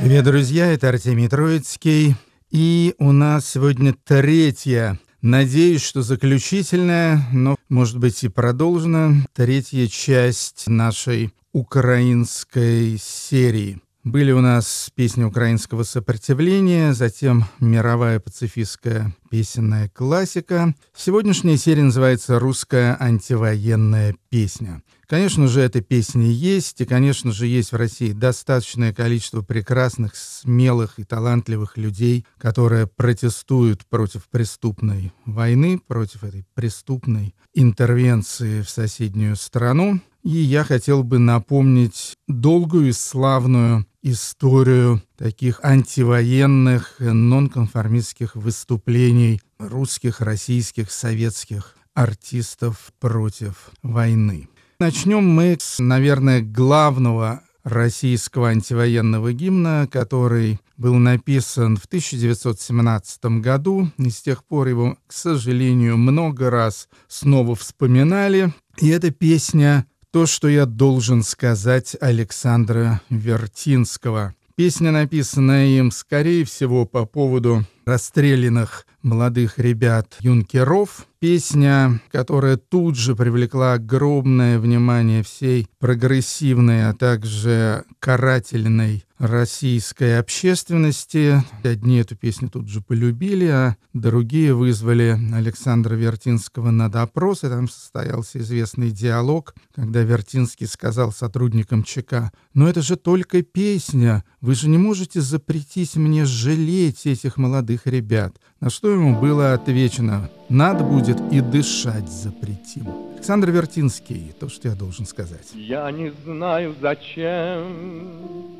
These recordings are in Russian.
Привет, друзья, это Артемий Троицкий. И у нас сегодня третья, надеюсь, что заключительная, но, может быть, и продолжена, третья часть нашей украинской серии. Были у нас песни украинского сопротивления, затем мировая пацифистская песенная классика. Сегодняшняя серия называется «Русская антивоенная песня». Конечно же, эта песня есть, и, конечно же, есть в России достаточное количество прекрасных, смелых и талантливых людей, которые протестуют против преступной войны, против этой преступной интервенции в соседнюю страну. И я хотел бы напомнить долгую и славную историю таких антивоенных, нонконформистских выступлений русских, российских, советских артистов против войны. Начнем мы с, наверное, главного российского антивоенного гимна, который был написан в 1917 году, и с тех пор его, к сожалению, много раз снова вспоминали. И эта песня «То, что я должен сказать» Александра Вертинского. Песня, написанная им, скорее всего, по поводу расстрелянных молодых ребят-юнкеров. Песня, которая тут же привлекла огромное внимание всей прогрессивной, а также карательной российской общественности. Одни эту песню тут же полюбили, а другие вызвали Александра Вертинского на допрос, и там состоялся известный диалог, когда Вертинский сказал сотрудникам ЧК, «Но это же только песня, вы же не можете запретить мне жалеть этих молодых ребят». На что ему было отвечено, «Надо будет и дышать запретим». Александр Вертинский, то, что я должен сказать. Я не знаю, зачем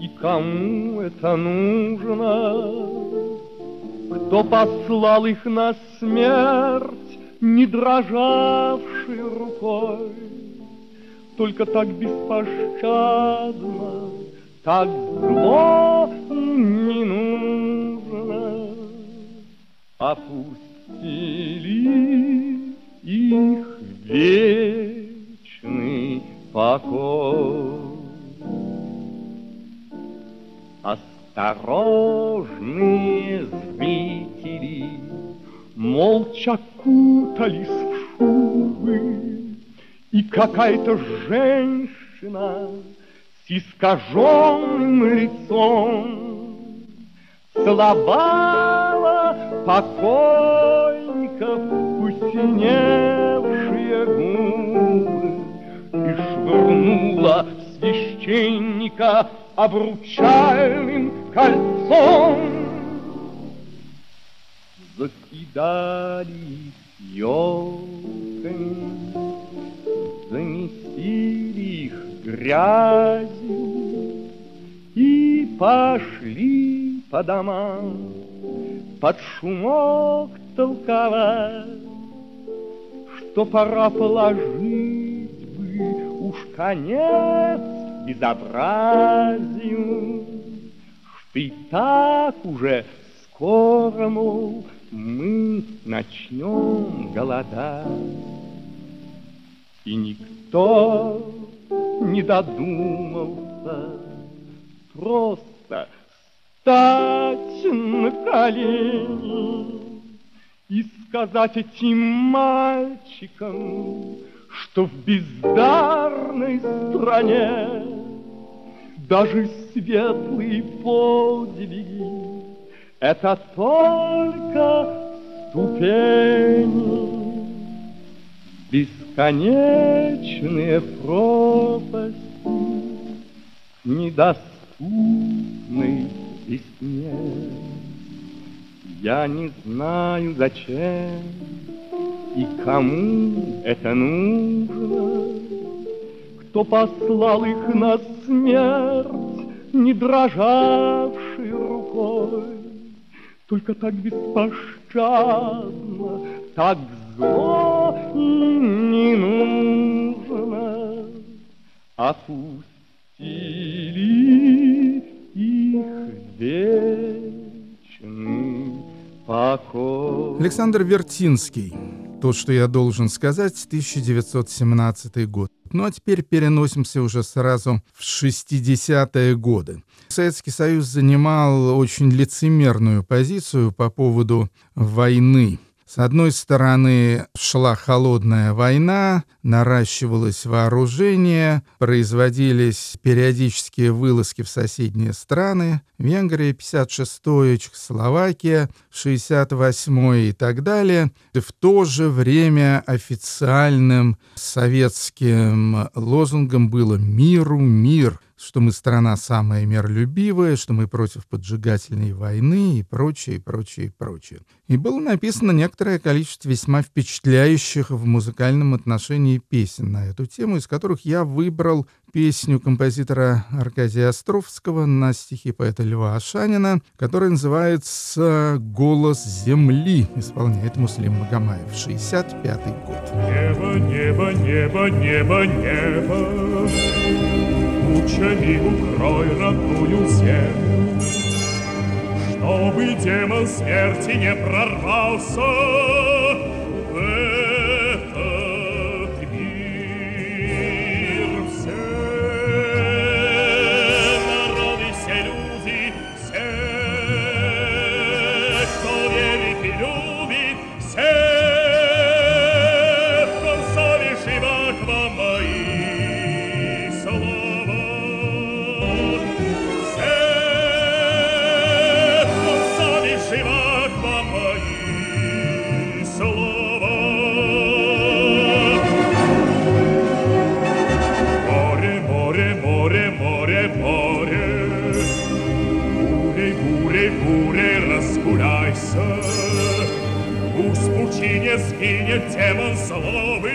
и кому это нужно? Кто послал их на смерть, не дрожавшей рукой? Только так беспощадно, так зло не нужно. Опустили их вечный покой. Осторожные зрители Молча кутались в шубы, И какая-то женщина С искаженным лицом Целовала покойников Посиневшие губы И швырнула священника обручальным кольцом. Закидали елками, замесили их грязью и пошли по домам под шумок толковать, что пора положить бы уж конец безобразию, Что и так уже скоро, мол, мы начнем голодать. И никто не додумался просто стать на колени и сказать этим мальчикам, что в бездарной стране даже светлые подвиги — это только ступени. Бесконечные пропасти недоступны весне. Я не знаю, зачем и кому это нужно? Кто послал их на смерть, не дрожавшей рукой? Только так беспощадно, так зло и не нужно. Опустили их вечный покой. Александр Вертинский то, что я должен сказать, 1917 год. Ну а теперь переносимся уже сразу в 60-е годы. Советский Союз занимал очень лицемерную позицию по поводу войны. С одной стороны, шла холодная война, наращивалось вооружение, производились периодические вылазки в соседние страны. Венгрия 56-й, Чехословакия 68-й и так далее. И в то же время официальным советским лозунгом было «Миру мир», что мы страна самая миролюбивая, что мы против поджигательной войны и прочее, и прочее, и прочее. И было написано некоторое количество весьма впечатляющих в музыкальном отношении песен на эту тему, из которых я выбрал песню композитора Аркадия Островского на стихи поэта Льва Ашанина, которая называется «Голос земли», исполняет Муслим Магомаев, 65 год. Небо, небо, небо, небо, небо, Тучами укрой родную землю, Чтобы демон смерти не прорвался бурей, бурей раскуляйся, Пусть в пучине сгинет демон злобы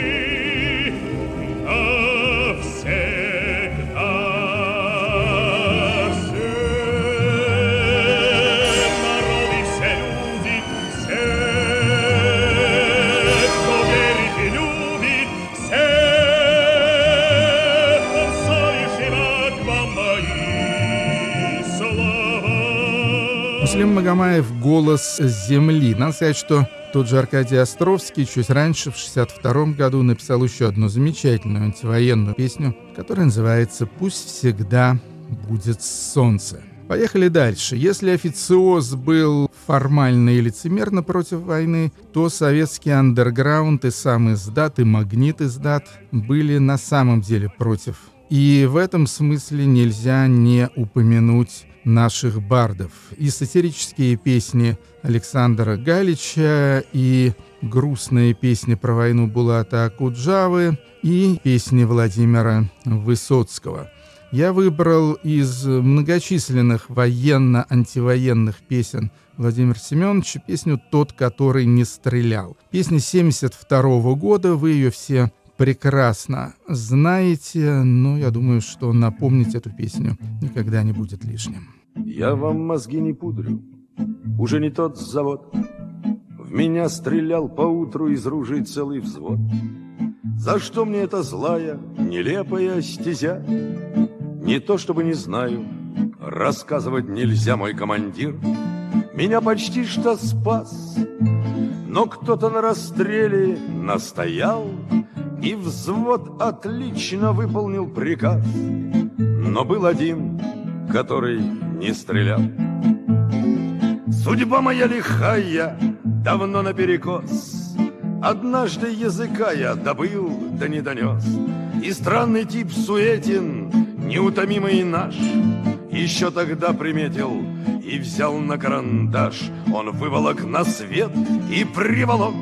Муслим Магомаев «Голос земли». Надо сказать, что тот же Аркадий Островский чуть раньше, в 62 году, написал еще одну замечательную антивоенную песню, которая называется «Пусть всегда будет солнце». Поехали дальше. Если официоз был формально и лицемерно против войны, то советский андерграунд и сам издат, и магнит издат были на самом деле против. И в этом смысле нельзя не упомянуть наших бардов. И сатирические песни Александра Галича, и грустные песни про войну Булата Акуджавы, и песни Владимира Высоцкого. Я выбрал из многочисленных военно-антивоенных песен Владимира Семеновича песню «Тот, который не стрелял». Песня 72 года, вы ее все прекрасно знаете, но я думаю, что напомнить эту песню никогда не будет лишним. Я вам мозги не пудрю, уже не тот завод. В меня стрелял поутру из ружей целый взвод. За что мне эта злая, нелепая стезя? Не то чтобы не знаю, рассказывать нельзя, мой командир. Меня почти что спас, но кто-то на расстреле настоял, и взвод отлично выполнил приказ. Но был один, который не стрелял. Судьба моя лихая, давно наперекос. Однажды языка я добыл, да не донес. И странный тип суетен, неутомимый наш, Еще тогда приметил и взял на карандаш. Он выволок на свет и приволок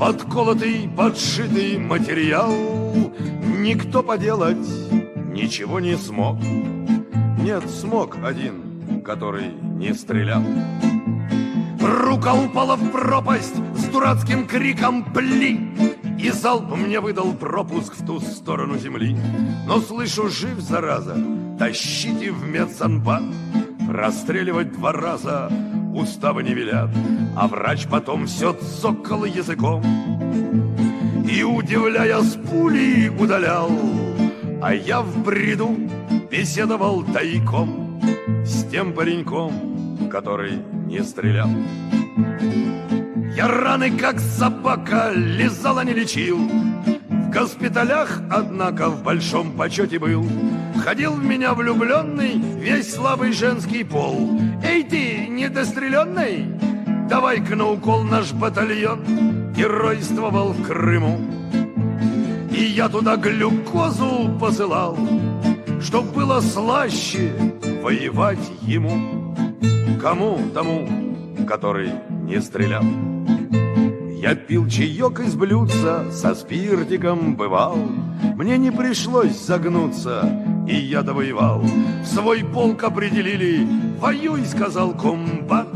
Подколотый, подшитый материал Никто поделать ничего не смог Нет, смог один, который не стрелял. Рука упала в пропасть с дурацким криком «Пли!» И залп мне выдал пропуск в ту сторону земли. Но слышу, жив, зараза, тащите в медсанбат. Расстреливать два раза уставы не велят А врач потом все цокал языком. И, удивляя, с пули удалял А я в бреду беседовал тайком С тем пареньком, который не стрелял Я раны, как собака, лизал, а не лечил. В госпиталях, однако, в большом почете был. Входил в меня влюбленный весь слабый женский пол. Эй ты, недостреленный, давай-ка на укол наш батальон. Геройствовал в Крыму. И я туда глюкозу посылал, Чтоб было слаще воевать ему. Кому тому, который не стрелял. Я пил чаек из блюдца, со спиртиком бывал. Мне не пришлось загнуться, и я довоевал. В свой полк определили, воюй, сказал комбат.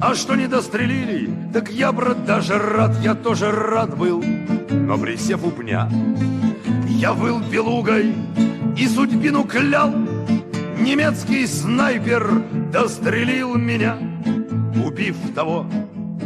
А что не дострелили, так я, брат, даже рад, я тоже рад был. Но присев у пня, я выл белугой и судьбину клял. Немецкий снайпер дострелил меня, убив того,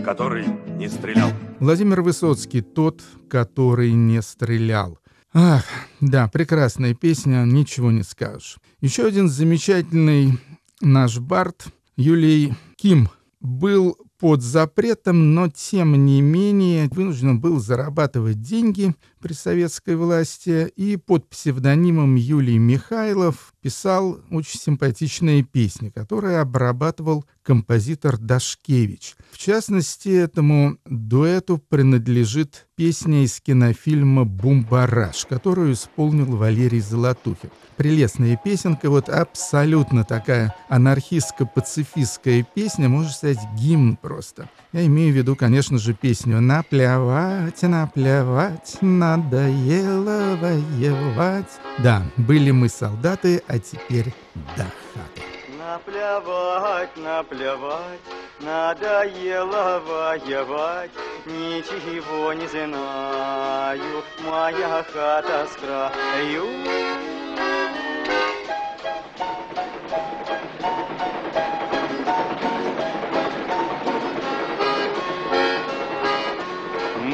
который не стрелял. Владимир Высоцкий, тот, который не стрелял. Ах, да, прекрасная песня, ничего не скажешь. Еще один замечательный наш бард Юлий Ким был под запретом, но тем не менее вынужден был зарабатывать деньги при советской власти и под псевдонимом Юлий Михайлов писал очень симпатичные песни, которые обрабатывал композитор Дашкевич. В частности, этому дуэту принадлежит песня из кинофильма «Бумбараш», которую исполнил Валерий Золотухин. Прелестная песенка, вот абсолютно такая анархистско-пацифистская песня, можно сказать, гимн просто. Я имею в виду, конечно же, песню «Наплевать, наплевать, надоело воевать». Да, были мы солдаты, а теперь хаты. Наплевать, наплевать, надоело воевать, Ничего не знаю, моя хата с краю.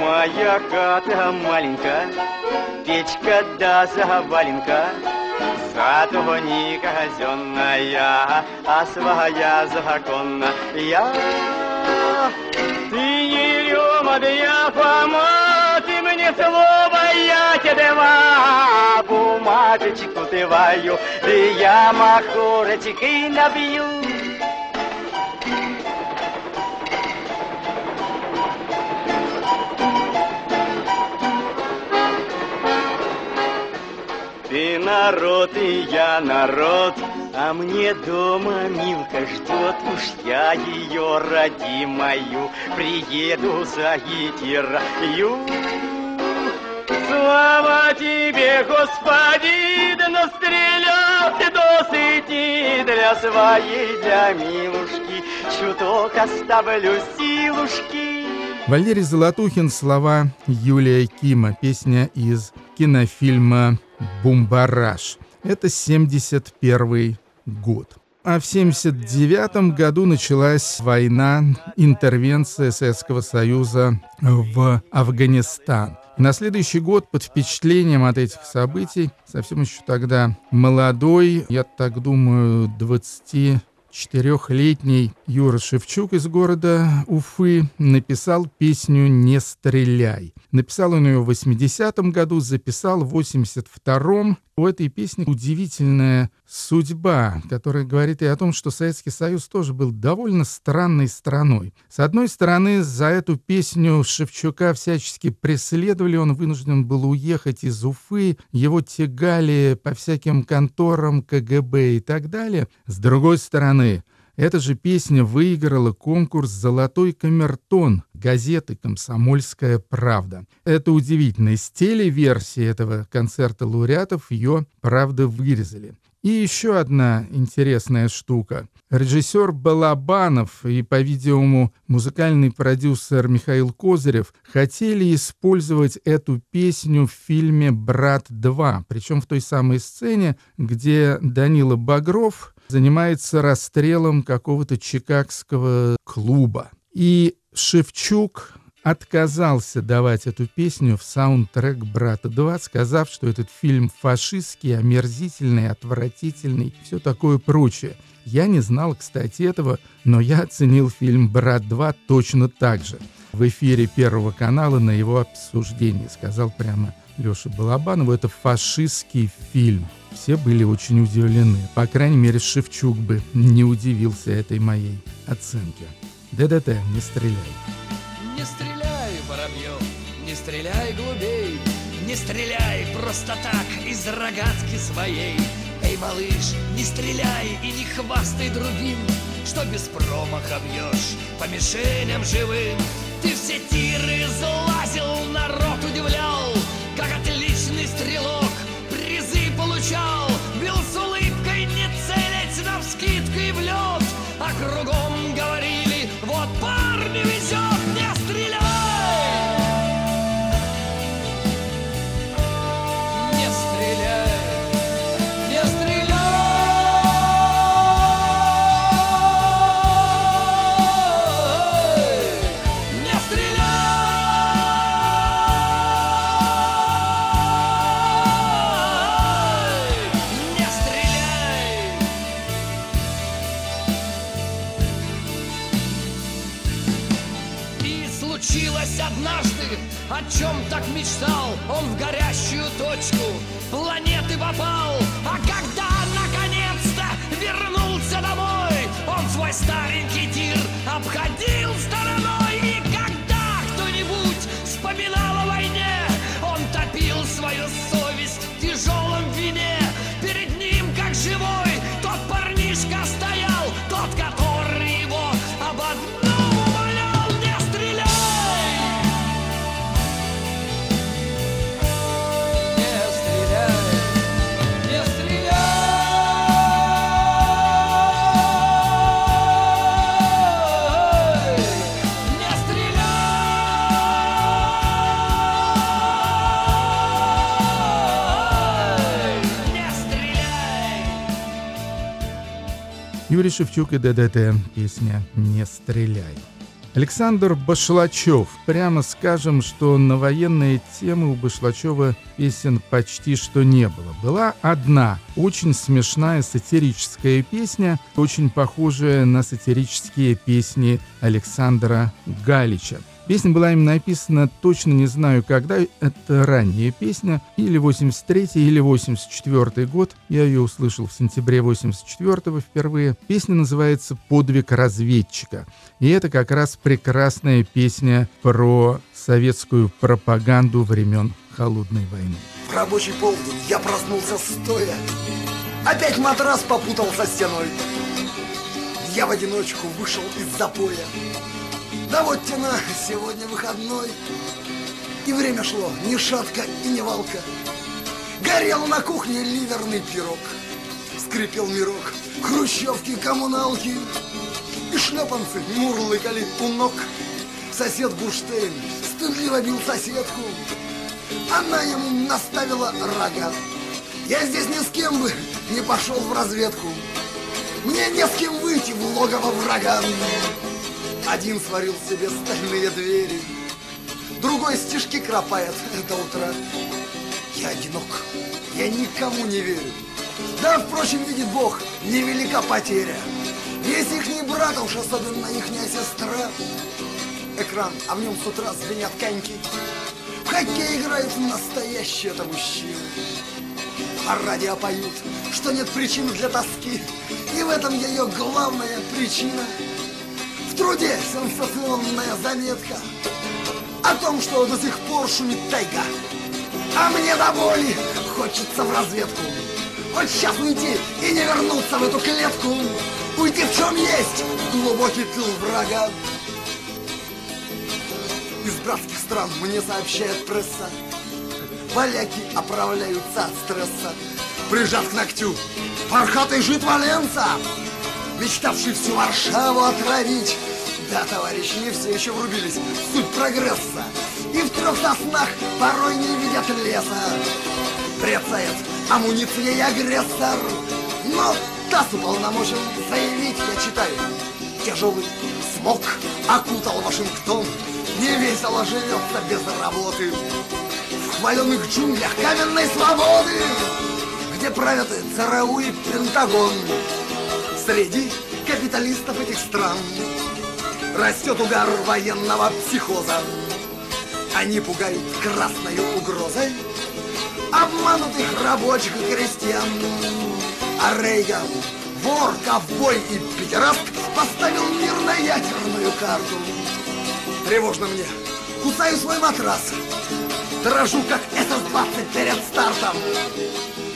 Моя хата маленькая, печка да заваленка, Зато не казенная, а своя законная. Ты не рема, я пома, ты мне слово, я тебе бумажечку твою, да я махорочки набью. Народ, и я народ, а мне дома Милка ждет, уж я ее родимую приеду за гитарою. Слава тебе, Господи, да настрелял ты досыти для своей, для милушки, чуток оставлю силушки. Валерий Золотухин, слова Юлия Кима, песня из кинофильма «Бумбараш». Это 71 год. А в 79 году началась война, интервенция Советского Союза в Афганистан. На следующий год под впечатлением от этих событий, совсем еще тогда молодой, я так думаю, 20 Четырехлетний Юра Шевчук из города Уфы написал песню «Не стреляй». Написал он ее в 80-м году, записал в 82-м. У этой песни удивительная судьба, которая говорит и о том, что Советский Союз тоже был довольно странной страной. С одной стороны, за эту песню Шевчука всячески преследовали, он вынужден был уехать из Уфы, его тягали по всяким конторам КГБ и так далее. С другой стороны, эта же песня выиграла конкурс «Золотой камертон» газеты «Комсомольская правда». Это удивительно. Из телеверсии этого концерта лауреатов ее, правда, вырезали. И еще одна интересная штука. Режиссер Балабанов и, по-видимому, музыкальный продюсер Михаил Козырев хотели использовать эту песню в фильме «Брат 2», причем в той самой сцене, где Данила Багров занимается расстрелом какого-то чикагского клуба. И Шевчук отказался давать эту песню в саундтрек «Брата 2», сказав, что этот фильм фашистский, омерзительный, отвратительный, все такое прочее. Я не знал, кстати, этого, но я оценил фильм «Брат 2» точно так же. в эфире Первого канала на его обсуждение. Сказал прямо Леша Балабанову, это фашистский фильм. Все были очень удивлены. По крайней мере, Шевчук бы не удивился этой моей оценке. ДДТ, не стреляй. Воробьев, не стреляй глубей, Не стреляй просто так из рогатки своей. Эй, малыш, не стреляй и не хвастай другим, Что без промаха бьешь по мишеням живым. Ты все тиры залазил, обходил стороной И когда кто-нибудь вспоминал о войне Он топил свою совесть Юрий Шевчук и ДДТ. Песня «Не стреляй». Александр Башлачев. Прямо скажем, что на военные темы у Башлачева песен почти что не было. Была одна, очень смешная сатирическая песня, очень похожая на сатирические песни Александра Галича. Песня была им написана, точно не знаю когда, это ранняя песня, или 83 или 84 год. Я ее услышал в сентябре 84 впервые. Песня называется «Подвиг разведчика». И это как раз прекрасная песня про советскую пропаганду времен Холодной войны. В рабочий полдень я проснулся стоя. Опять матрас попутал со стеной. Я в одиночку вышел из запоя. Да вот тена, сегодня выходной. И время шло, ни шатка и ни валка. Горел на кухне ливерный пирог. Скрипел мирок, хрущевки, коммуналки. И шлепанцы мурлыкали у ног. Сосед Бурштейн стыдливо бил соседку. Она ему наставила рога. Я здесь ни с кем бы не пошел в разведку. Мне не с кем выйти в логово врага. Один сварил себе стальные двери, Другой стишки кропает до утра. Я одинок, я никому не верю. Да, впрочем, видит Бог, невелика потеря. Весь ихний брат, а уж особенно ихняя сестра. Экран, а в нем с утра звенят коньки. В хоккей играет настоящий это мужчина. А радио поют, что нет причин для тоски. И в этом ее главная причина. В труде сенсационная заметка О том, что до сих пор шумит тайга. А мне до боли хочется в разведку. Вот сейчас уйти и не вернуться в эту клетку. Уйти в чем есть глубокий тыл врага. Из братских стран мне сообщает пресса. Поляки оправляются от стресса. Прижат к ногтю. Пархатый жид Валенца мечтавший всю Варшаву отравить. Да, товарищи, не все еще врубились в суть прогресса. И в трех соснах порой не видят леса. Прицает амуницией агрессор. Но ТАСС уполномочен заявить, я читаю. Тяжелый смог окутал Вашингтон. Не весело живется без работы. В хваленных джунглях каменной свободы, где правят и ЦРУ и Пентагон среди капиталистов этих стран. Растет угар военного психоза. Они пугают красной угрозой Обманутых рабочих и крестьян. А Рейган, вор, ковбой и педераст Поставил мир на ядерную карту. Тревожно мне. Кусаю свой матрас. Дрожу, как СС-20 перед стартом.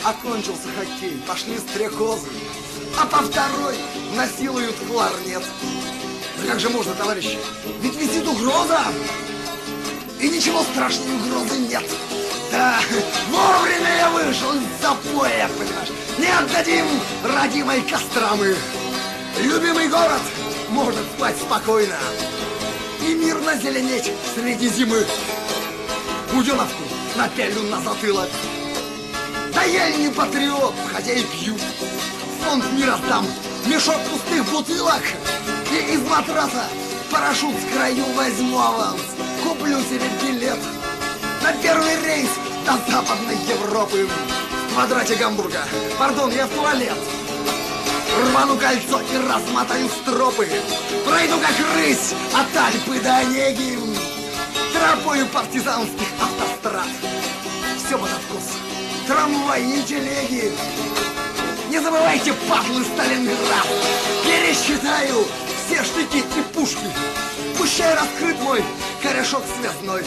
Окончился хоккей, пошли стрекозы, а по второй насилуют кларнет. Да как же можно, товарищи? Ведь висит угроза! И ничего страшной угрозы нет. Да, вовремя я вышел из запоя, понимаешь? Не отдадим родимой Костромы. Любимый город может спать спокойно и мирно зеленеть среди зимы. Буденовку напялю на затылок. Да я не патриот, хотя и пью. Фонд не раздам мешок пустых бутылок. И из матраса парашют с краю возьму аванс. Куплю себе билет на первый рейс до Западной Европы. В квадрате Гамбурга. Пардон, я в туалет. Рвану кольцо и размотаю стропы Пройду как рысь от Альпы до Онеги Тропою партизанских автострад Все под откос Трамваи и телеги Не забывайте, падлы, Сталинград Пересчитаю все штыки и пушки. Пущай раскрыт мой корешок связной.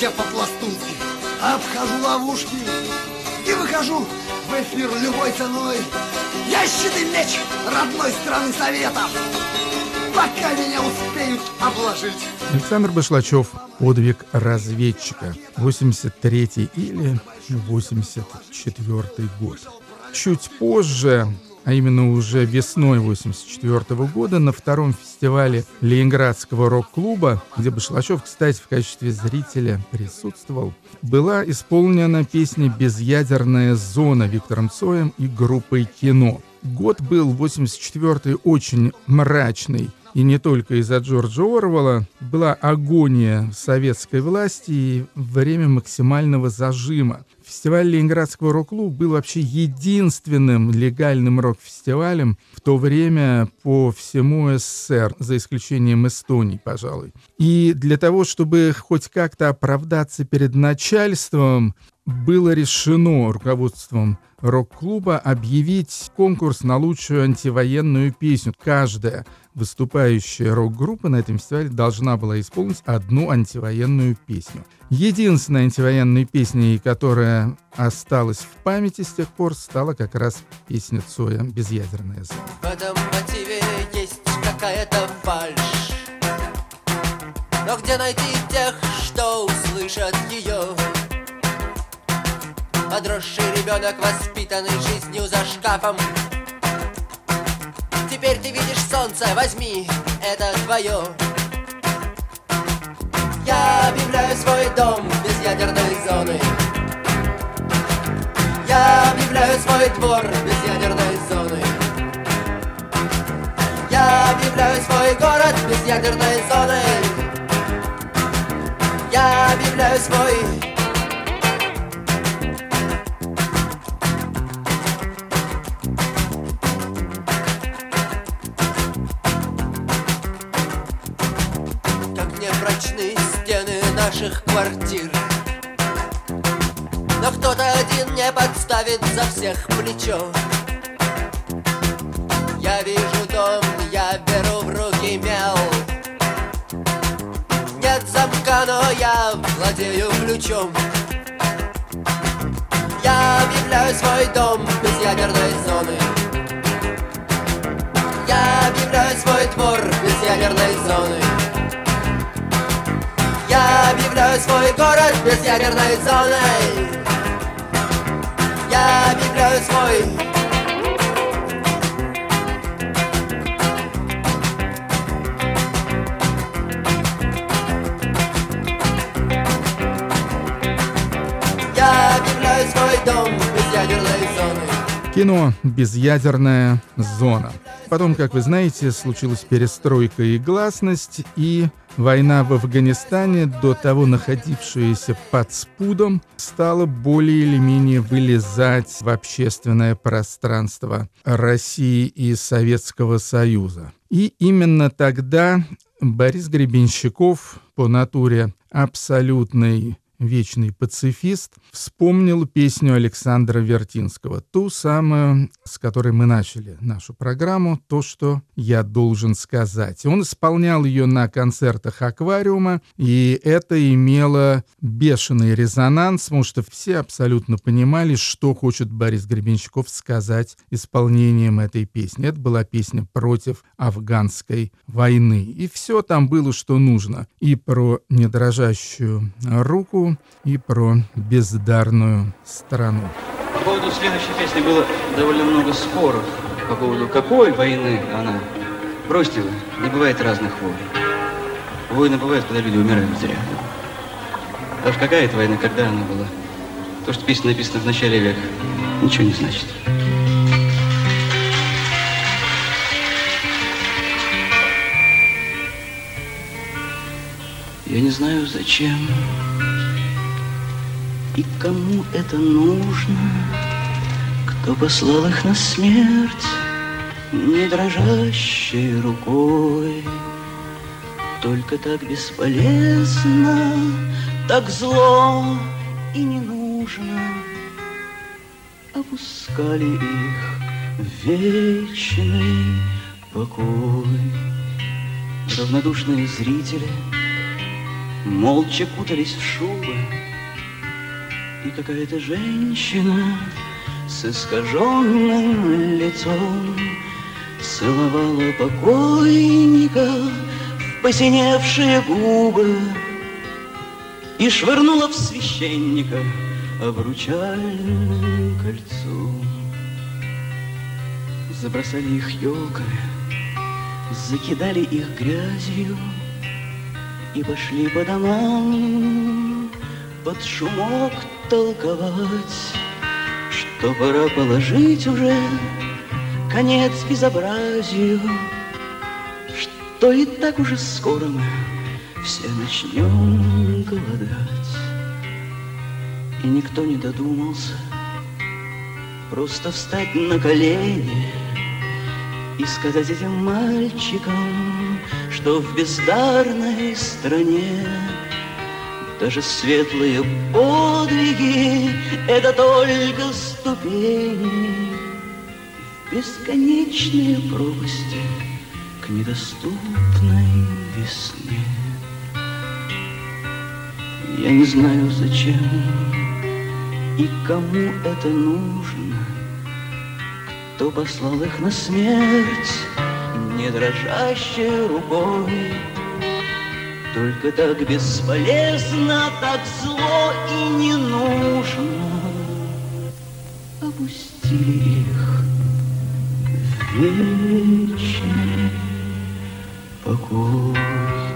Я по-пластунски обхожу ловушки И выхожу в эфир любой ценой. Я щит и меч родной страны Советов Пока меня успеют обложить. Александр Башлачев «Подвиг разведчика», 83 или 84 год. Чуть позже, а именно уже весной 84 года, на втором фестивале Ленинградского рок-клуба, где Башлачев, кстати, в качестве зрителя присутствовал, была исполнена песня «Безъядерная зона» Виктором Цоем и группой «Кино». Год был 84 очень мрачный, и не только из-за Джорджа Орвала, была агония советской власти и время максимального зажима. Фестиваль Ленинградского рок-клуба был вообще единственным легальным рок-фестивалем в то время по всему СССР, за исключением Эстонии, пожалуй. И для того, чтобы хоть как-то оправдаться перед начальством, было решено руководством рок-клуба объявить конкурс на лучшую антивоенную песню. Каждая выступающая рок-группа на этом фестивале должна была исполнить одну антивоенную песню. Единственной антивоенной песней, которая осталась в памяти с тех пор, стала как раз песня Цоя «Безъядерная зона». В этом мотиве есть какая-то фальшь Но где найти тех, Подросший ребенок, воспитанный жизнью за шкафом. Теперь ты видишь солнце, возьми, это твое. Я объявляю свой дом без ядерной зоны. Я объявляю свой двор без ядерной зоны. Я объявляю свой город без ядерной зоны. Я объявляю свой наших квартир. Но кто-то один не подставит за всех плечо. Я вижу дом, я беру в руки мел. Нет замка, но я владею ключом. Я объявляю свой дом без ядерной зоны. Я объявляю свой двор без ядерной зоны я объявляю свой город без ядерной зоной Я объявляю свой. Я объявляю свой дом без ядерной зоны. Кино «Безъядерная зона». Потом, как вы знаете, случилась перестройка и гласность, и война в Афганистане, до того находившаяся под спудом, стала более или менее вылезать в общественное пространство России и Советского Союза. И именно тогда Борис Гребенщиков по натуре абсолютный вечный пацифист, вспомнил песню Александра Вертинского, ту самую, с которой мы начали нашу программу, то, что я должен сказать. Он исполнял ее на концертах «Аквариума», и это имело бешеный резонанс, потому что все абсолютно понимали, что хочет Борис Гребенщиков сказать исполнением этой песни. Это была песня против афганской войны. И все там было, что нужно. И про недрожащую руку, и про бездарную страну. По поводу следующей песни было довольно много споров. По поводу какой войны она. Бросьте вы, не бывает разных войн. Войны бывают, когда люди умирают зря. Уж какая это война, когда она была? То, что песня написана в начале века, ничего не значит. Я не знаю, зачем и кому это нужно? Кто послал их на смерть не дрожащей рукой? Только так бесполезно, так зло и не нужно. Опускали их в вечный покой. Равнодушные зрители молча кутались в шубы, и какая-то женщина с искаженным лицом Целовала покойника в посиневшие губы И швырнула в священника обручальным кольцом. Забросали их елками, закидали их грязью И пошли по домам под шумок толковать, что пора положить уже конец безобразию, что и так уже скоро мы все начнем голодать. И никто не додумался просто встать на колени и сказать этим мальчикам, что в бездарной стране даже светлые подвиги — это только ступени. Бесконечные пропасти к недоступной весне. Я не знаю, зачем и кому это нужно, кто послал их на смерть, не дрожащей рукой, только так бесполезно, так зло и не нужно. Опустили их в вечный покой.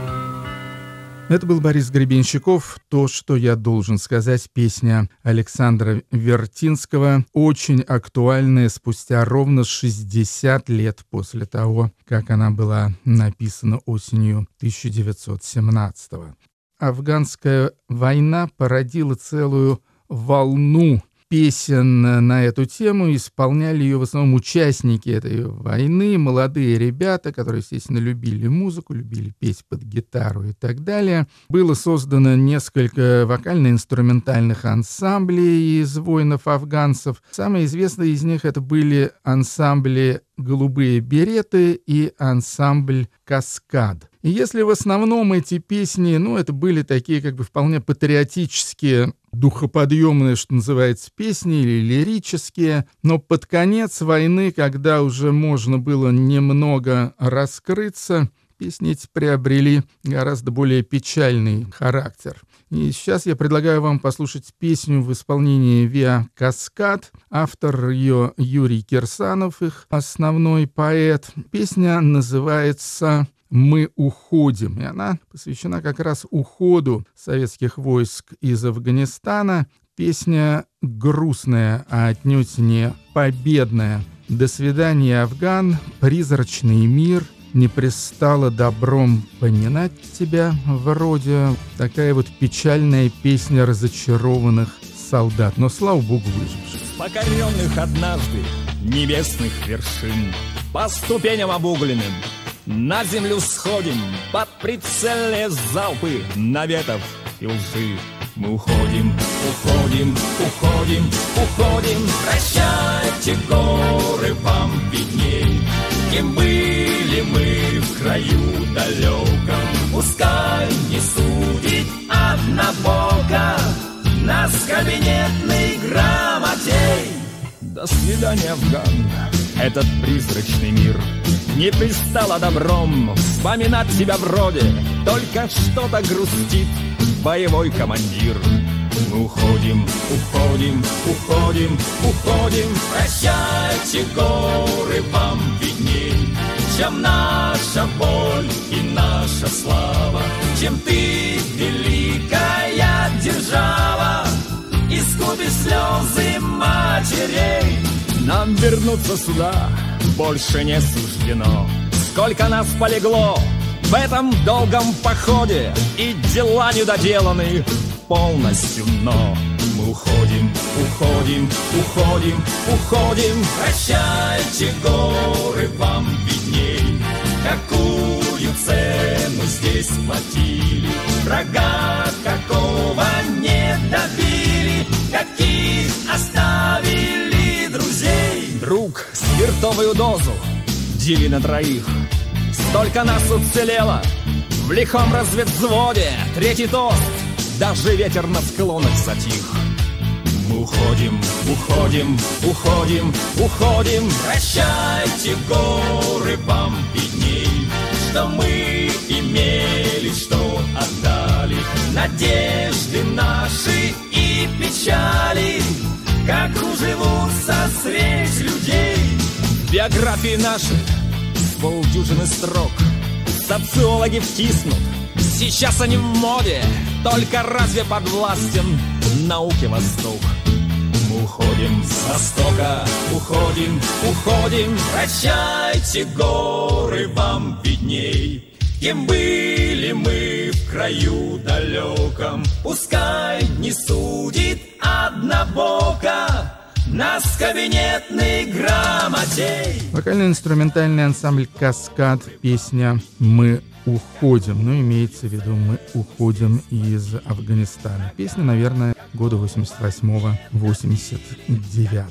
Это был Борис Гребенщиков. То, что я должен сказать, песня Александра Вертинского, очень актуальная спустя ровно 60 лет после того, как она была написана осенью 1917 -го. Афганская война породила целую волну песен на эту тему исполняли ее в основном участники этой войны, молодые ребята, которые, естественно, любили музыку, любили петь под гитару и так далее. Было создано несколько вокально-инструментальных ансамблей из воинов-афганцев. Самые известные из них это были ансамбли «Голубые береты» и ансамбль «Каскад». И если в основном эти песни, ну, это были такие как бы вполне патриотические, духоподъемные, что называется, песни или лирические, но под конец войны, когда уже можно было немного раскрыться, песни эти приобрели гораздо более печальный характер. И сейчас я предлагаю вам послушать песню в исполнении Виа Каскад. Автор ее Юрий Кирсанов, их основной поэт. Песня называется «Мы уходим». И она посвящена как раз уходу советских войск из Афганистана. Песня грустная, а отнюдь не победная. «До свидания, Афган», «Призрачный мир», не пристало добром поминать тебя, вроде такая вот печальная песня разочарованных солдат, но, слава богу, выживших. Покоренных однажды небесных вершин, По ступеням обугленным, На землю сходим под прицельные залпы Наветов. И лжи. Мы уходим, уходим, уходим, уходим. Прощайте, горы, вам видней. Кем были мы в краю далеком? Пускай не судит однобоко Нас кабинетный грамотей До свидания, Афган, этот призрачный мир Не пристало добром вспоминать тебя вроде Только что-то грустит боевой командир. Мы уходим, уходим, уходим, уходим. Прощайте, горы, вам видней, чем наша боль и наша слава, чем ты, великая держава, искупи слезы матерей. Нам вернуться сюда больше не суждено. Сколько нас полегло, в этом долгом походе и дела недоделаны полностью, но мы уходим, уходим, уходим, уходим. Прощайте, горы, вам видней, какую цену здесь платили. Врага какого не добили, каких оставили. Друг, спиртовую дозу. Дели на троих — Столько нас уцелело. В лихом разведвзводе. Третий тост, даже ветер на склонах затих. Мы уходим, уходим, уходим, уходим. Прощайте, горы, вам видней Что мы имели, что отдали. Надежды наши и печали Как уживутся средь людей. Биографии наши полдюжины строк. Социологи втиснут. Сейчас они в моде. Только разве подвластен науке Восток? Мы уходим с востока, уходим, уходим. Прощайте, горы, вам видней Кем были мы в краю далеком Пускай не судит однобоко нас кабинетный грамотей. Вокально-инструментальный ансамбль «Каскад», песня «Мы уходим». Ну, имеется в виду «Мы уходим из Афганистана». Песня, наверное, года 88-89.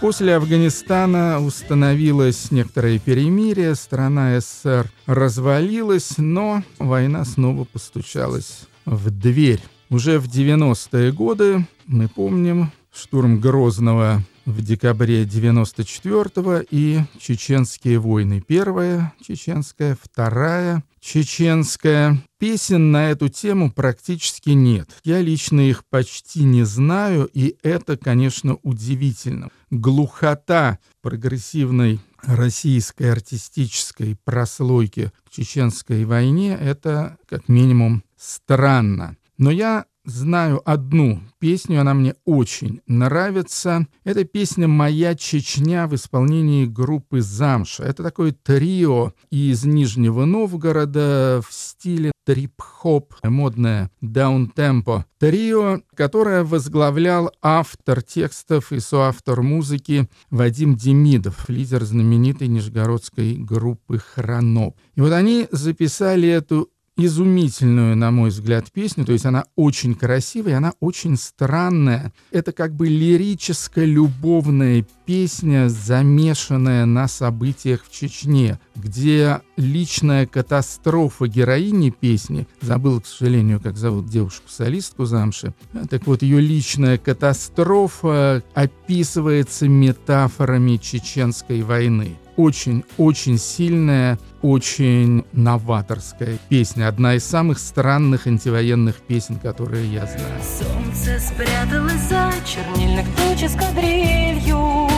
После Афганистана установилось некоторое перемирие, страна СССР развалилась, но война снова постучалась в дверь. Уже в 90-е годы, мы помним, штурм Грозного в декабре 94-го и чеченские войны. Первая чеченская, вторая чеченская. Песен на эту тему практически нет. Я лично их почти не знаю, и это, конечно, удивительно. Глухота прогрессивной российской артистической прослойки к чеченской войне — это, как минимум, странно. Но я знаю одну песню, она мне очень нравится. Это песня «Моя Чечня» в исполнении группы «Замша». Это такое трио из Нижнего Новгорода в стиле трип-хоп, модное даунтемпо. Трио, которое возглавлял автор текстов и соавтор музыки Вадим Демидов, лидер знаменитой нижегородской группы «Хроноп». И вот они записали эту изумительную, на мой взгляд, песню. То есть она очень красивая, она очень странная. Это как бы лирическая, любовная песня, замешанная на событиях в Чечне, где личная катастрофа героини песни, забыл, к сожалению, как зовут девушку-солистку замши, так вот, ее личная катастрофа описывается метафорами чеченской войны очень-очень сильная, очень новаторская песня. Одна из самых странных антивоенных песен, которые я знаю. Солнце спряталось за чернильных туч эскадрилью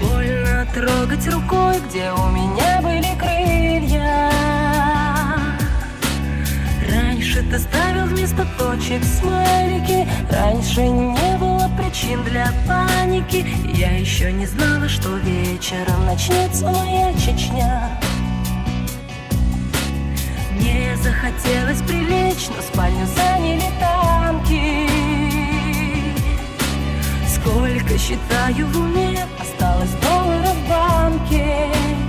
Больно трогать рукой, где у меня были крылья Раньше ты ставил вместо точек смайлики Раньше не было причин для паники. Я еще не знала, что вечером начнется моя Чечня. Мне захотелось прилечь, но спальню заняли танки. Сколько считаю в уме, осталось долларов в банке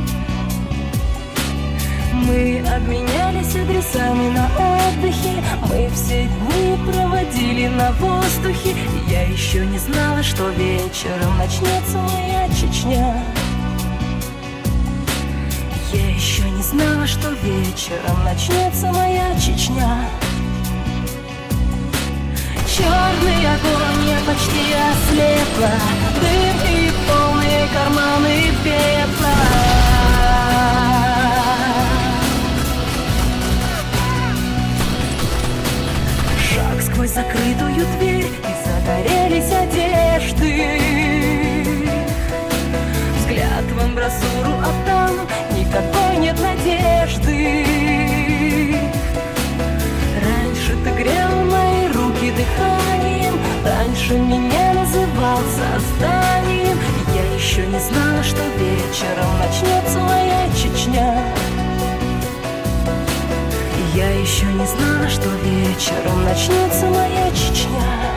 обменялись адресами на отдыхе. Мы все дни проводили на воздухе. Я еще не знала, что вечером начнется моя Чечня. Я еще не знала, что вечером начнется моя Чечня. Черный огонь, я почти ослепла Дым и полные карманы пепла сквозь закрытую дверь И загорелись одежды. Взгляд в амбразуру отдам Никакой нет надежды. Раньше ты грел мои руки дыханием Раньше меня называл созданием. Я еще не знала, что вечером начнется моя Чечня еще не знала, что вечером начнется моя Чечня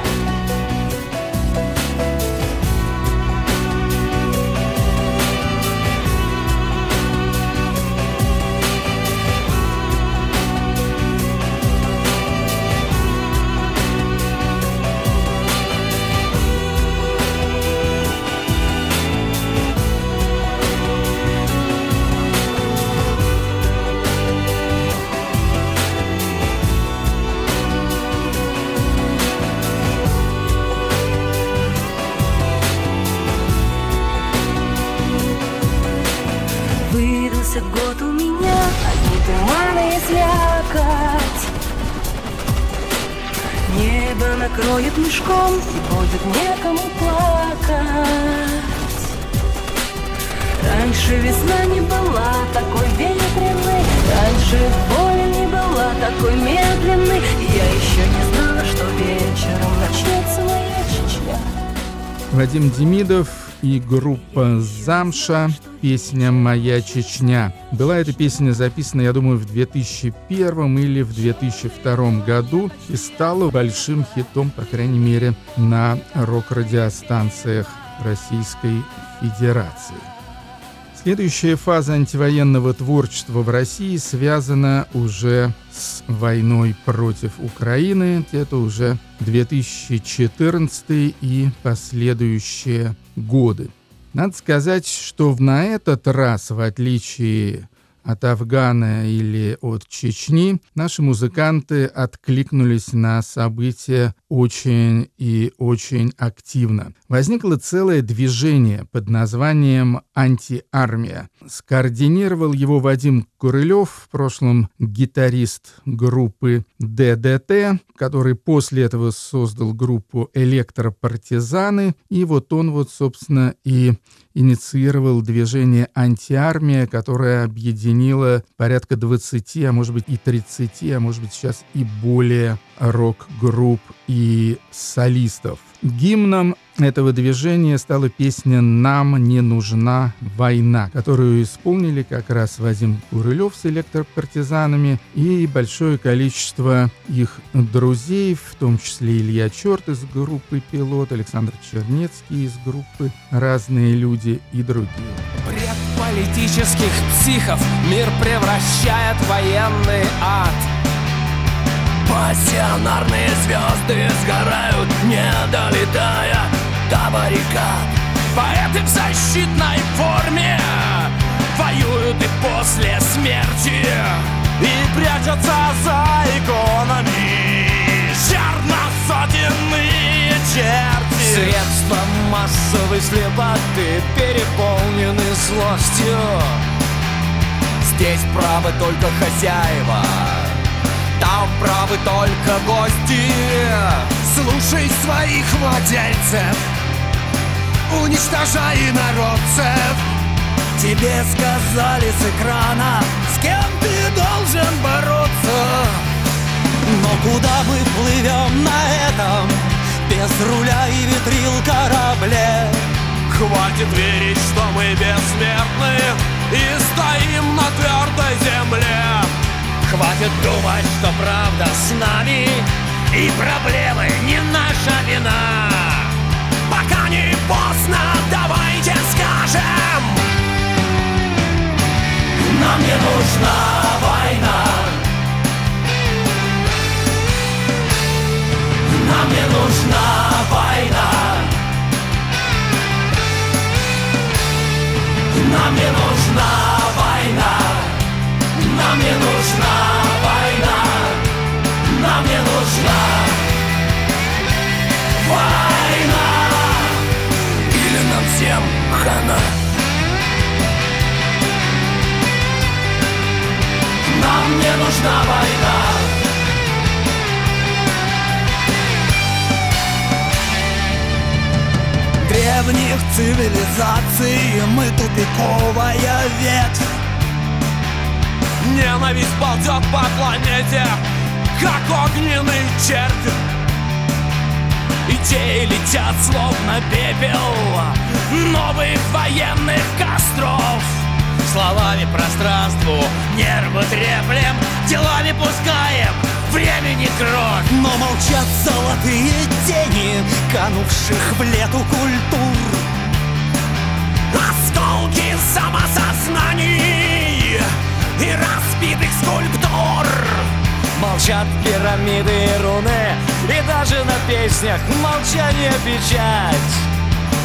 Вадим Демидов и группа «Замша» песня «Моя Чечня». Была эта песня записана, я думаю, в 2001 или в 2002 году и стала большим хитом, по крайней мере, на рок-радиостанциях Российской Федерации. Следующая фаза антивоенного творчества в России связана уже с войной против Украины. Это уже 2014 и последующие годы. Надо сказать, что на этот раз, в отличие от Афгана или от Чечни, наши музыканты откликнулись на события очень и очень активно. Возникло целое движение под названием «Антиармия». Скоординировал его Вадим Курылев, в прошлом гитарист группы ДДТ, который после этого создал группу «Электропартизаны». И вот он вот, собственно, и инициировал движение «Антиармия», которое объединило порядка 20, а может быть и 30, а может быть сейчас и более рок-групп и солистов. Гимном этого движения стала песня «Нам не нужна война», которую исполнили как раз Вадим Курылев с электропартизанами и большое количество их друзей, в том числе Илья Черт из группы «Пилот», Александр Чернецкий из группы «Разные люди» и другие. Бред политических психов мир превращает в военный ад. Пассионарные звезды сгорают, не долетая до баррикад. Поэты в защитной форме воюют и после смерти и прячутся за иконами черносотенные черти. Средства массовой слепоты переполнены злостью. Здесь правы только хозяева, там правы только гости. Слушай своих владельцев, уничтожай народцев. Тебе сказали с экрана, с кем ты должен бороться. Но куда мы плывем на этом без руля и ветрил корабле? Хватит верить, что мы бессмертны и стоим на твердой земле. Хватит думать, что правда с нами И проблемы не наша вина. Пока не поздно, давайте скажем. Нам не нужна война. Нам не нужна война. Нам не нужна война нам не нужна война, нам не нужна война. Или нам всем хана. Нам не нужна война. Древних цивилизаций мы тупиковая ветвь Ненависть ползет по планете, как огненный червь. Идеи летят словно пепел Новых военных костров. Словами пространству нервы треплем Делами пускаем времени кровь. Но молчат золотые тени Канувших в лету культур. Осколки самосознаний И разбитых скульптур Молчат пирамиды и руны И даже на песнях молчание печать.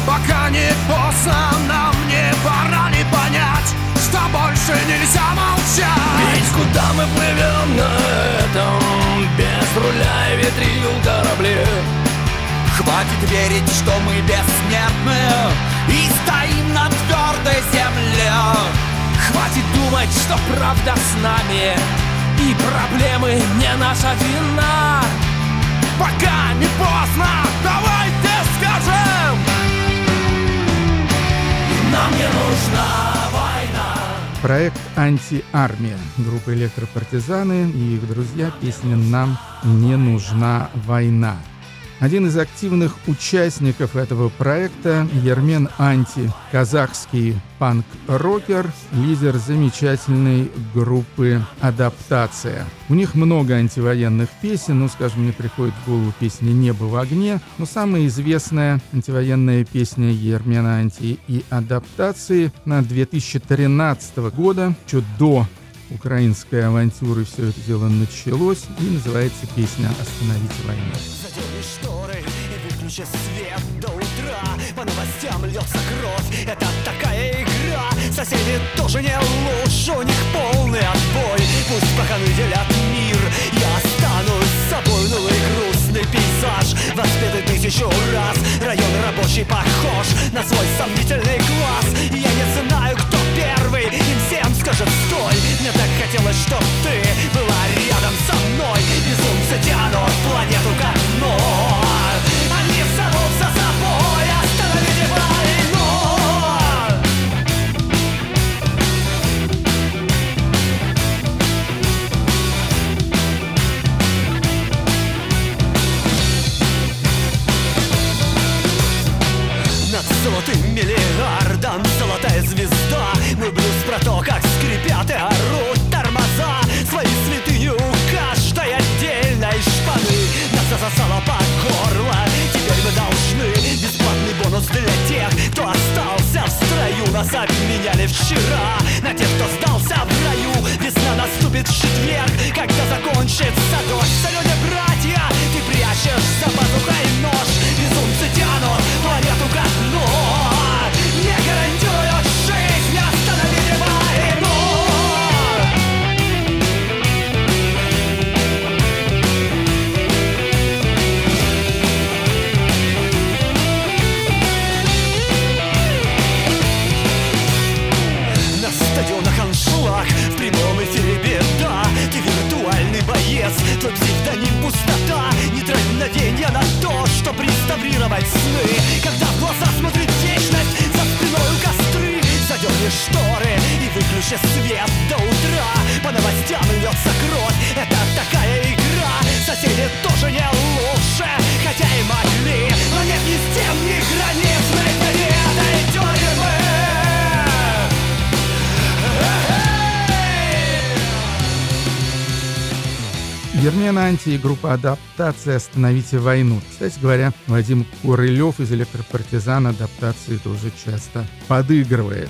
Пока не поздно, нам не пора ли понять Что больше нельзя молчать. Ведь куда мы плывем на этом Без руля и ветрил корабле Хватит верить, что мы бессмертны И стоим на твердой земле Хватит думать, что правда с нами. И проблемы не наша вина. Пока не поздно, давайте скажем. Нам не нужна война. Проект «Антиармия» группы «Электропартизаны» и их друзья песня «Нам не нужна война». Один из активных участников этого проекта – Ермен Анти, казахский панк-рокер, лидер замечательной группы «Адаптация». У них много антивоенных песен, ну, скажем, мне приходит в голову песня «Небо в огне», но самая известная антивоенная песня Ермена Анти и «Адаптации» на 2013 года, чуть до украинской авантюры все это дело началось, и называется песня «Остановите войну». Задерни шторы и выключи свет до утра. По новостям льется кровь, это такая игра. Соседи тоже не лучше, у них полный отбой. Пусть паханы делят мир, я останусь с собой Унылый грустный пейзаж, воспетый тысячу раз. Район рабочий похож на свой сомнительный глаз. Я не знаю, кто первый. Им всем скажет стой! Мне так хотелось, чтоб ты была рядом со мной. Безумцы тянут планету Ермена Анти и группа «Адаптация. Остановите войну». Кстати говоря, Вадим Курылев из «Электропартизан» адаптации тоже часто подыгрывает.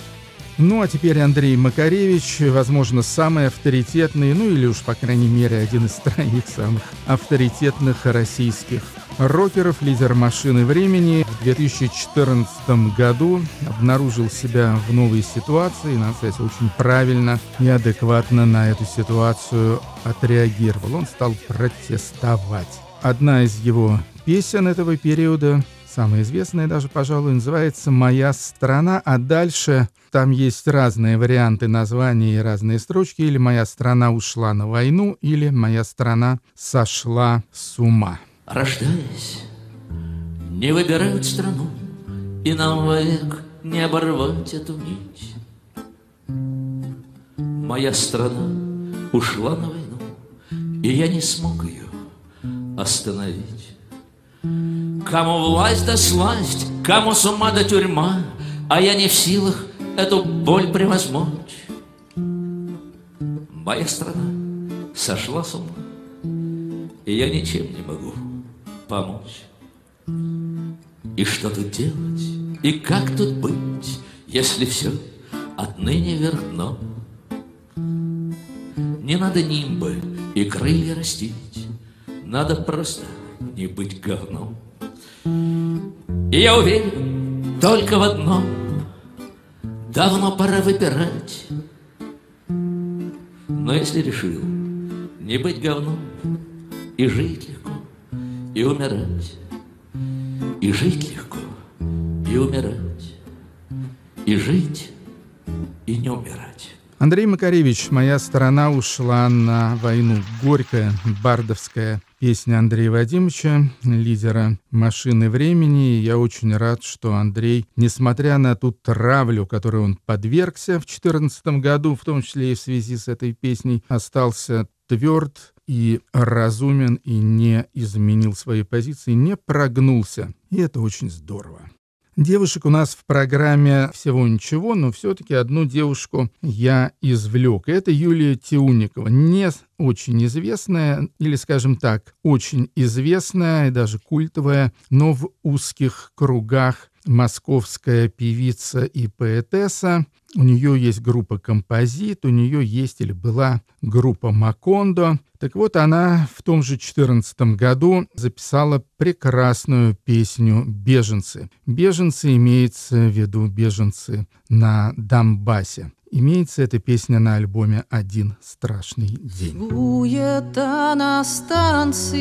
Ну а теперь Андрей Макаревич, возможно, самый авторитетный, ну или уж, по крайней мере, один из троих самых авторитетных российских рокеров, лидер машины времени. В 2014 году обнаружил себя в новой ситуации, и, надо сказать, очень правильно и адекватно на эту ситуацию отреагировал. Он стал протестовать. Одна из его песен этого периода самая известная даже, пожалуй, называется «Моя страна», а дальше там есть разные варианты названий и разные строчки, или «Моя страна ушла на войну», или «Моя страна сошла с ума». Рождаясь, не выбирают страну, и нам век не оборвать эту нить. Моя страна ушла на войну, и я не смог ее остановить. Кому власть да сласть, кому с ума да тюрьма, а я не в силах эту боль превозмочь. Моя страна сошла с ума, и я ничем не могу помочь. И что тут делать, и как тут быть, если все отныне вверх дном? Не надо нимбы и крылья растить, надо просто не быть говном. И я уверен только в одном, давно пора выпирать. Но если решил не быть говном и жить легко, и умирать, и жить легко, и умирать, и жить, и не умирать. Андрей Макаревич, «Моя сторона ушла на войну». Горькая, бардовская песня Андрея Вадимовича, лидера «Машины времени». Я очень рад, что Андрей, несмотря на ту травлю, которой он подвергся в 2014 году, в том числе и в связи с этой песней, остался тверд и разумен, и не изменил свои позиции, не прогнулся. И это очень здорово. Девушек у нас в программе всего ничего, но все-таки одну девушку я извлек. Это Юлия Тиуникова. Не очень известная, или, скажем так, очень известная и даже культовая, но в узких кругах московская певица и поэтесса. У нее есть группа «Композит», у нее есть или была группа «Макондо». Так вот, она в том же 2014 году записала прекрасную песню «Беженцы». «Беженцы» имеется в виду беженцы на Донбассе. Имеется эта песня на альбоме «Один страшный день». Суета на станции,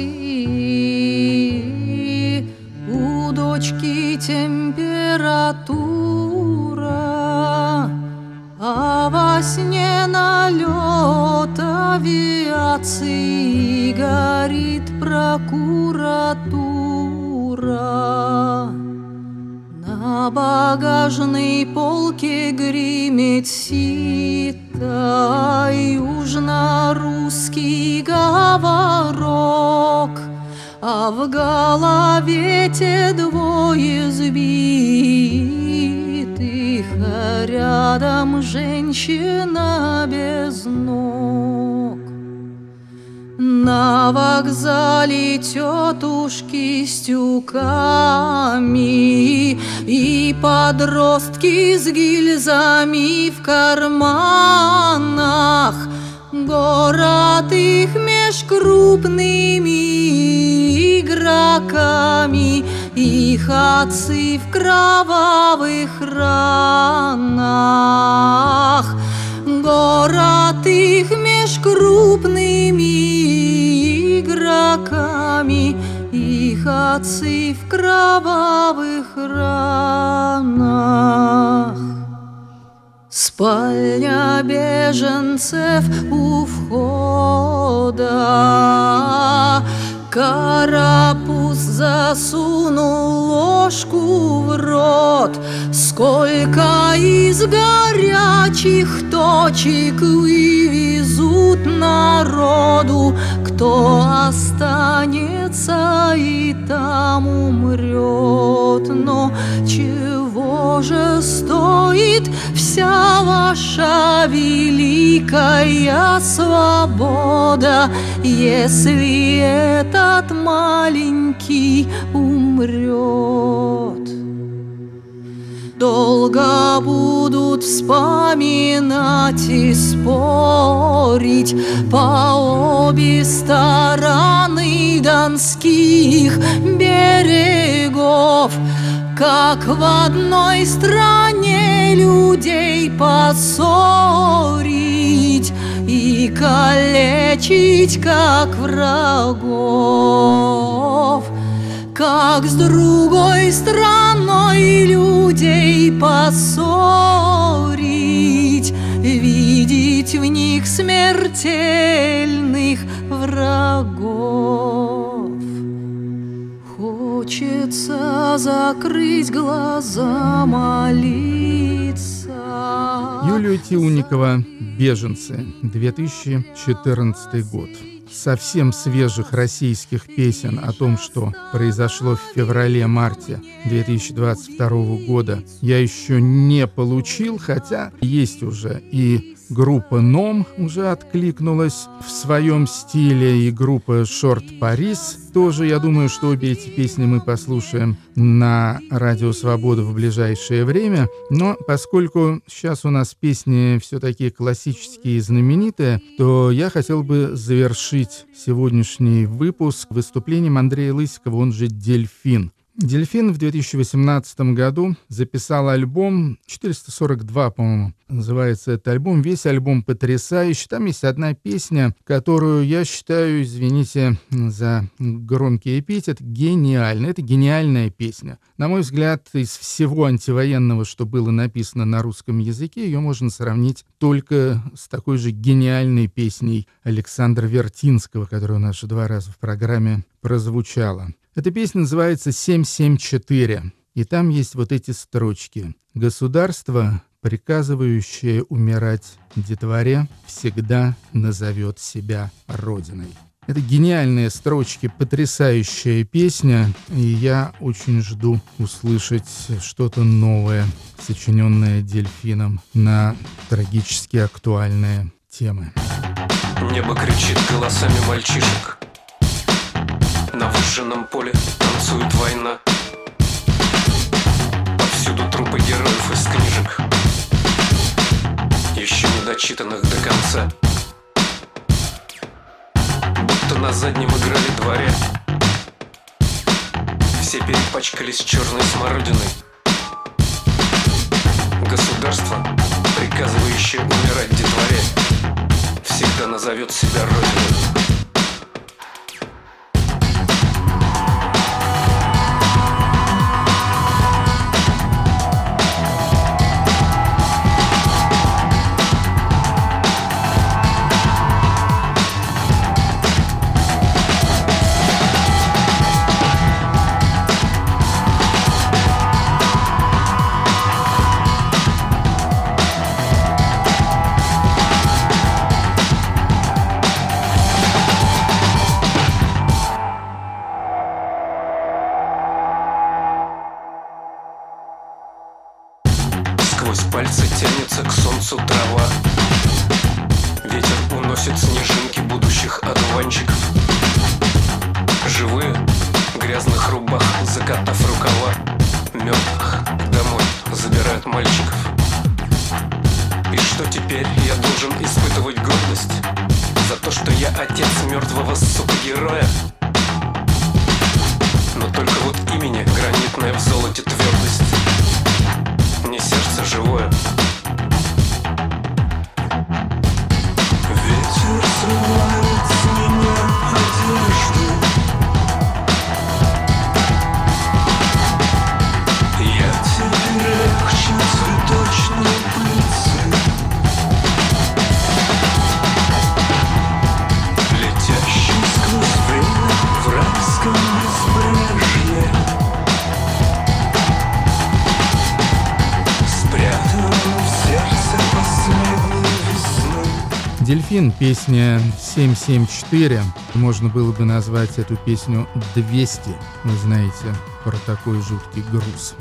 у дочки температура, а во сне налет авиации горит прокуратура. На багажной полке гремит сито, южно-русский говорок, в голове те двое сбитых, а рядом женщина без ног. На вокзале тетушки с тюками И подростки с гильзами в карманах Город их меж крупными игроками Их отцы в кровавых ранах. Город их меж крупными игроками Их отцы в кровавых ранах. Спальня беженцев у входа Карапуз засунул ложку в рот. Сколько из горячих точек вывезут народу Кто останется и там умрет. Но чего же стоит вся ваша великая свобода Если этот маленький умрет Долго будут вспоминать и спорить По обе стороны донских берегов Как в одной стране людей поссорить И калечить, как врагов как с другой страной людей поссорить, видеть в них смертельных врагов. Хочется закрыть глаза, молиться. Юлия Тиуникова «Беженцы», 2014 год совсем свежих российских песен о том, что произошло в феврале-марте 2022 года, я еще не получил, хотя есть уже и группа «Ном» уже откликнулась в своем стиле, и группа «Шорт Парис» тоже. Я думаю, что обе эти песни мы послушаем на Радио Свобода в ближайшее время. Но поскольку сейчас у нас песни все такие классические и знаменитые, то я хотел бы завершить сегодняшний выпуск выступлением Андрея Лысикова, он же «Дельфин». Дельфин в 2018 году записал альбом 442, по-моему, называется этот альбом. Весь альбом потрясающий. Там есть одна песня, которую я считаю, извините за громкий эпитет, гениальной. Это гениальная песня. На мой взгляд, из всего антивоенного, что было написано на русском языке, ее можно сравнить только с такой же гениальной песней Александра Вертинского, которая у нас уже два раза в программе прозвучала. Эта песня называется «774», и там есть вот эти строчки. «Государство, приказывающее умирать детворе, всегда назовет себя Родиной». Это гениальные строчки, потрясающая песня, и я очень жду услышать что-то новое, сочиненное дельфином на трагически актуальные темы. Небо кричит голосами мальчишек на выжженном поле танцует война. Повсюду трупы героев из книжек Еще не дочитанных до конца. Будто на заднем играли дворе. Все перепачкались черной смородиной. Государство, приказывающее умирать детворе Всегда назовет себя Родиной Сквозь пальцы тянется к солнцу трава. Ветер уносит снежинки будущих одуванчиков. Живые, в грязных рубах, закатав рукава. Мертвых домой забирают мальчиков. И что теперь? Я должен испытывать гордость За то, что я отец мертвого супергероя. Но только вот имени гранитная в золоте твердость сердце живое. Ветер смывает Дельфин, песня 774. Можно было бы назвать эту песню 200. Вы знаете, про такой жуткий груз.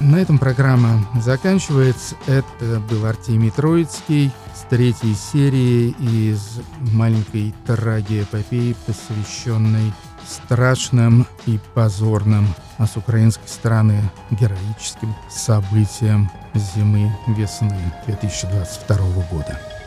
На этом программа заканчивается. Это был Артемий Троицкий с третьей серии из маленькой трагеэпопеи, посвященной страшным и позорным, а с украинской стороны героическим событиям зимы-весны 2022 года.